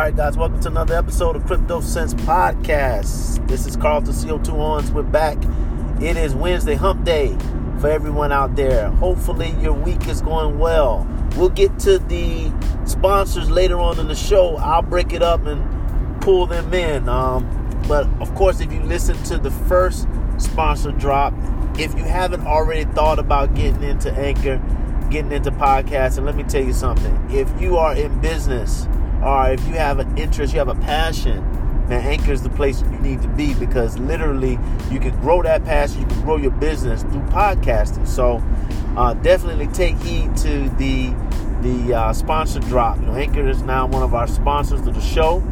All right, guys, welcome to another episode of Crypto Sense Podcast. This is Carlton CO2 Ons. We're back. It is Wednesday, hump day for everyone out there. Hopefully, your week is going well. We'll get to the sponsors later on in the show. I'll break it up and pull them in. Um, but of course, if you listen to the first sponsor drop, if you haven't already thought about getting into Anchor, getting into podcasts, podcasting, let me tell you something. If you are in business, or if you have an interest, you have a passion, man, Anchor is the place you need to be because literally you can grow that passion, you can grow your business through podcasting. So uh, definitely take heed to the the uh, sponsor drop. You know, Anchor is now one of our sponsors of the show,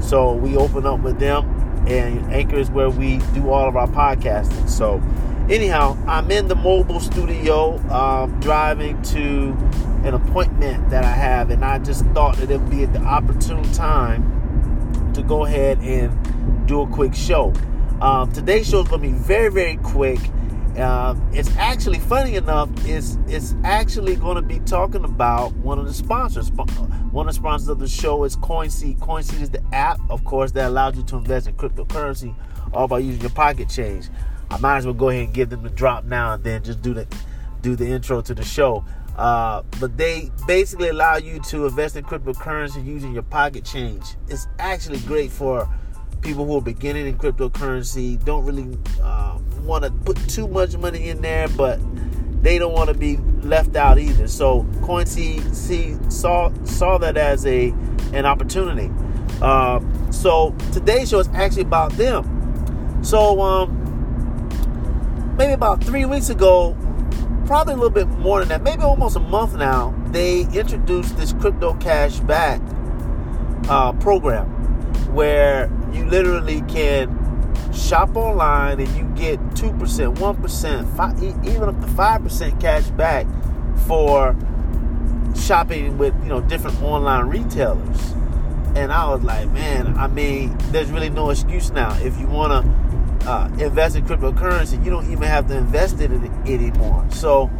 so we open up with them, and Anchor is where we do all of our podcasting. So anyhow, I'm in the mobile studio, um, driving to an appointment that I have, and I just thought that it would be at the opportune time to go ahead and do a quick show. Um, today's show is going to be very, very quick. Um, it's actually funny enough. It's it's actually going to be talking about one of the sponsors. One of the sponsors of the show is CoinSeed. CoinSeed is the app, of course, that allows you to invest in cryptocurrency all by using your pocket change. I might as well go ahead and give them the drop now and then just do the do the intro to the show. Uh, but they basically allow you to invest in cryptocurrency using your pocket change. It's actually great for people who are beginning in cryptocurrency, don't really uh, want to put too much money in there, but they don't want to be left out either. So CoinSeed see, saw saw that as a an opportunity. Uh, so today's show is actually about them. So um, maybe about three weeks ago, probably a little bit more than that, maybe almost a month now, they introduced this crypto cash back uh, program where you literally can shop online and you get 2%, 1%, five, even up to 5% cash back for shopping with, you know, different online retailers. And I was like, man, I mean, there's really no excuse now. If you want to uh, invest in cryptocurrency, you don't even have to invest in it anymore. So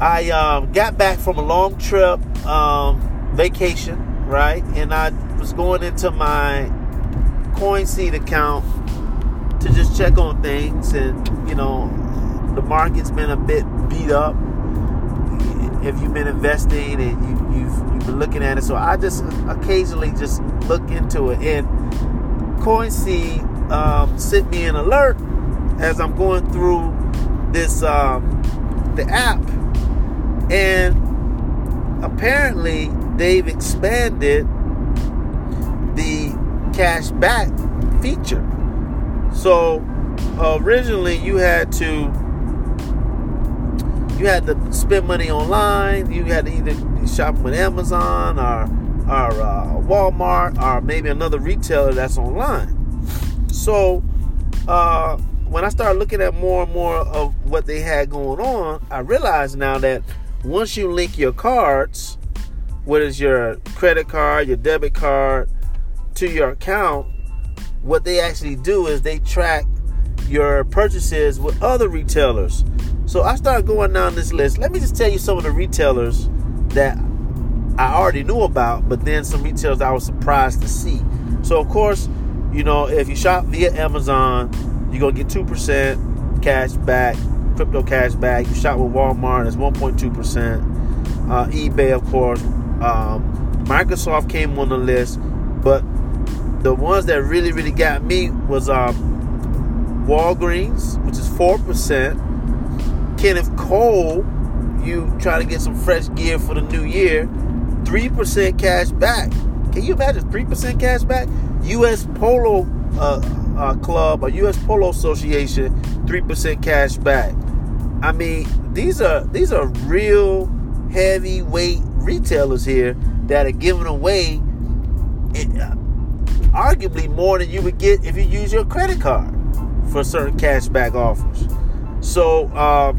I um, got back from a long trip, um, vacation, right? And I was going into my CoinSeed account to just check on things. And, you know, the market's been a bit beat up. If you've been investing and you, you've, you've been looking at it. So I just occasionally just look into it. And CoinSeed um, sent me an alert as I'm going through this um, the app, and apparently they've expanded the cash back feature. So originally you had to you had to spend money online. You had to either shop with Amazon or or uh, Walmart or maybe another retailer that's online. So uh, when I started looking at more and more of what they had going on, I realized now that once you link your cards, whether it's your credit card, your debit card, to your account, what they actually do is they track your purchases with other retailers. So I started going down this list. Let me just tell you some of the retailers that I already knew about, but then some retailers I was surprised to see. So of course, you know, if you shop via Amazon, you're gonna get two percent cash back, crypto cash back. You shop with Walmart, it's 1.2 percent. Uh, eBay, of course. Um, Microsoft came on the list, but the ones that really, really got me was um, Walgreens, which is four percent. Kenneth Cole, you try to get some fresh gear for the new year, three percent cash back. Can you imagine three percent cash back? U.S. Polo uh, uh, Club or U.S. Polo Association, three percent cash back. I mean, these are these are real heavyweight retailers here that are giving away, it, uh, arguably more than you would get if you use your credit card for certain cashback offers. So, um,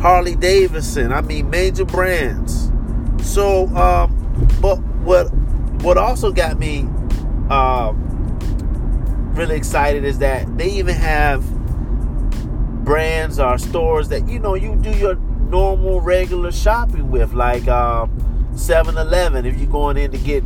Harley Davidson, I mean, major brands. So, um, but what what also got me um, really excited is that they even have brands or stores that you know you do your normal regular shopping with like um, 7-Eleven if you're going in to get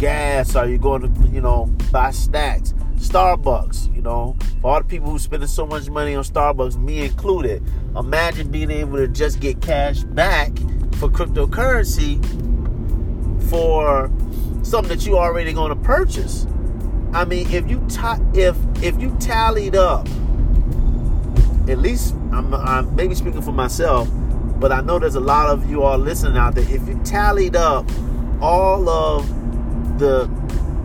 gas or you're going to, you know, buy snacks. Starbucks, you know, for all the people who spending so much money on Starbucks, me included. Imagine being able to just get cash back for cryptocurrency for something that you already going to purchase. I mean, if you ta- if if you tallied up, at least I'm, I'm maybe speaking for myself, but I know there's a lot of you all listening out there. If you tallied up all of the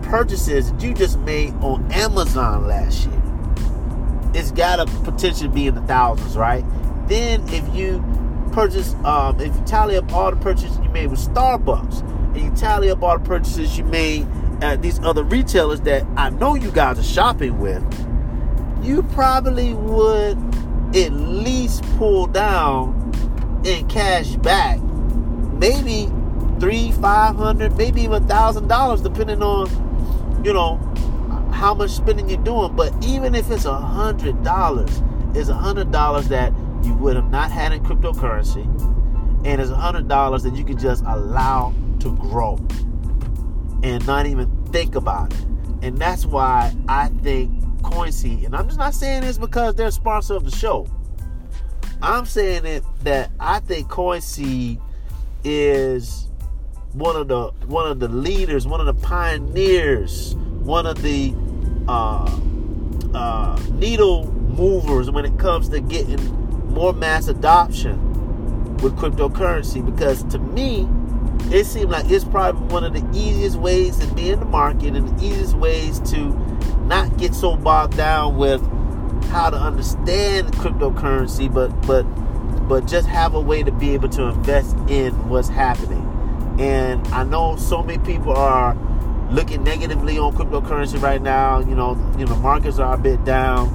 purchases that you just made on Amazon last year, it's got a potential to be in the thousands, right? Then if you purchase, um, if you tally up all the purchases you made with Starbucks, and you tally up all the purchases you made at these other retailers that I know you guys are shopping with, you probably would at least pull down in cash back, maybe three, five hundred, maybe even a thousand dollars, depending on, you know, how much spending you're doing. But even if it's a hundred dollars, it's a hundred dollars that you would have not had in cryptocurrency, and it's a hundred dollars that you could just allow to grow and not even think about it. And that's why I think CoinSeed, and I'm just not saying this because they're a sponsor of the show. I'm saying it that I think CoinSeed is one of the one of the leaders, one of the pioneers, one of the uh, uh, needle movers when it comes to getting more mass adoption with cryptocurrency. Because to me, it seems like it's probably one of the easiest ways to be in the market and the easiest ways to not get so bogged down with how to understand cryptocurrency, but but but just have a way to be able to invest in what's happening. And I know so many people are looking negatively on cryptocurrency right now. You know, you know, markets are a bit down.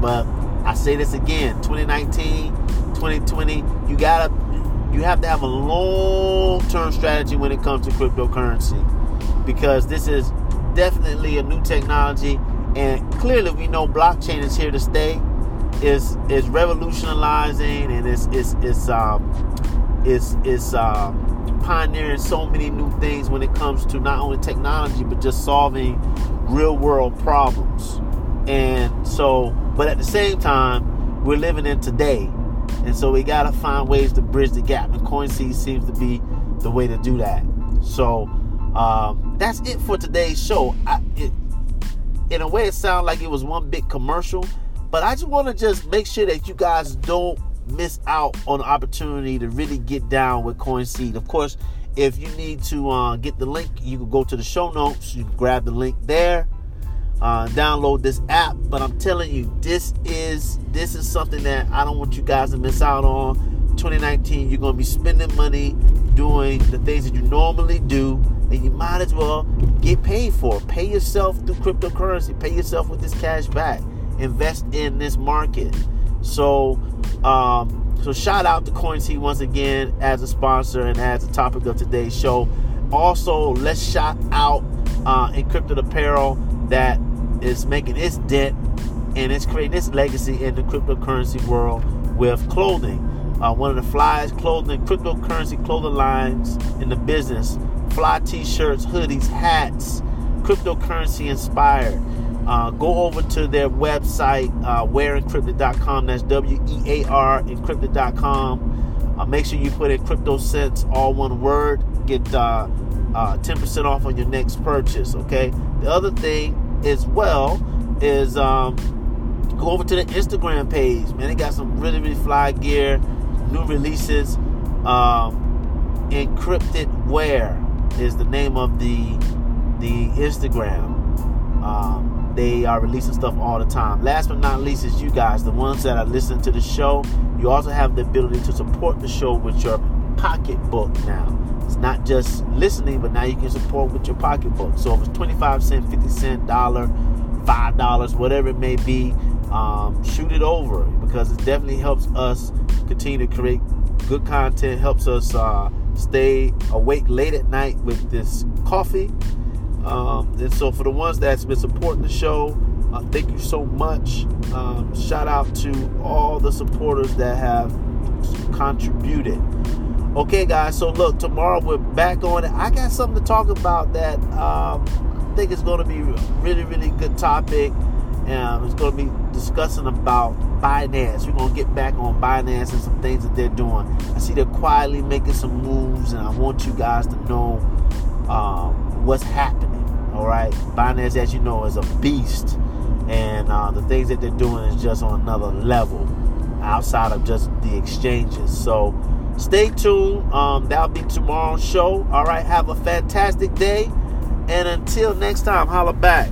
But I say this again, 2019, 2020, you gotta you have to have a long-term strategy when it comes to cryptocurrency. Because this is definitely a new technology. And clearly we know blockchain is here to stay. Is is revolutionizing and it's it's it's um it's it's um pioneering so many new things when it comes to not only technology but just solving real world problems. And so but at the same time we're living in today and so we got to find ways to bridge the gap and CoinSeed seems to be the way to do that so um, that's it for today's show I, it, in a way it sounded like it was one big commercial but i just want to just make sure that you guys don't miss out on the opportunity to really get down with CoinSeed. Of course, if you need to uh, get the link, you can go to the show notes. You can grab the link there, uh, download this app. But I'm telling you, this is this is something that I don't want you guys to miss out on. 2019, you're gonna be spending money doing the things that you normally do and you might as well get paid for. Pay yourself through cryptocurrency. Pay yourself with this cash back. Invest in this market. So, um, so shout out to CoinSeed once again as a sponsor and as the topic of today's show. Also, let's shout out uh, Encrypted Apparel that is making its dent and it's creating its legacy in the cryptocurrency world with clothing. Uh, one of the flyest clothing, cryptocurrency clothing lines in the business fly t-shirts, hoodies, hats, cryptocurrency inspired. Uh, go over to their website, uh, wearencrypted.com. That's W-E-A-R encrypted.com. Uh, make sure you put in crypto cents, all one word. Get uh, uh, 10% off on your next purchase. Okay. The other thing as well is um, go over to the Instagram page. Man, they got some really really fly gear, new releases. Um, encrypted wear is the name of the the Instagram. Um, they are releasing stuff all the time. Last but not least is you guys, the ones that are listening to the show. You also have the ability to support the show with your pocketbook now. Not just listening, but now you can support with your pocketbook. So if it's 25 cent, 50 cent, dollar, five dollars, whatever it may be, um, shoot it over because it definitely helps us continue to create good content, helps us uh, stay awake late at night with this coffee. Um, and so, for the ones that's been supporting the show, uh, thank you so much. Um, shout out to all the supporters that have contributed. Okay, guys. So look, tomorrow we're back on it. I got something to talk about that um, I think is going to be really, really good topic. Um, it's going to be discussing about Binance. We're going to get back on Binance and some things that they're doing. I see they're quietly making some moves, and I want you guys to know um, what's happening. All right, Binance, as you know, is a beast, and uh, the things that they're doing is just on another level outside of just the exchanges. So stay tuned. Um, that'll be tomorrow's show. All right, have a fantastic day, and until next time, holla back.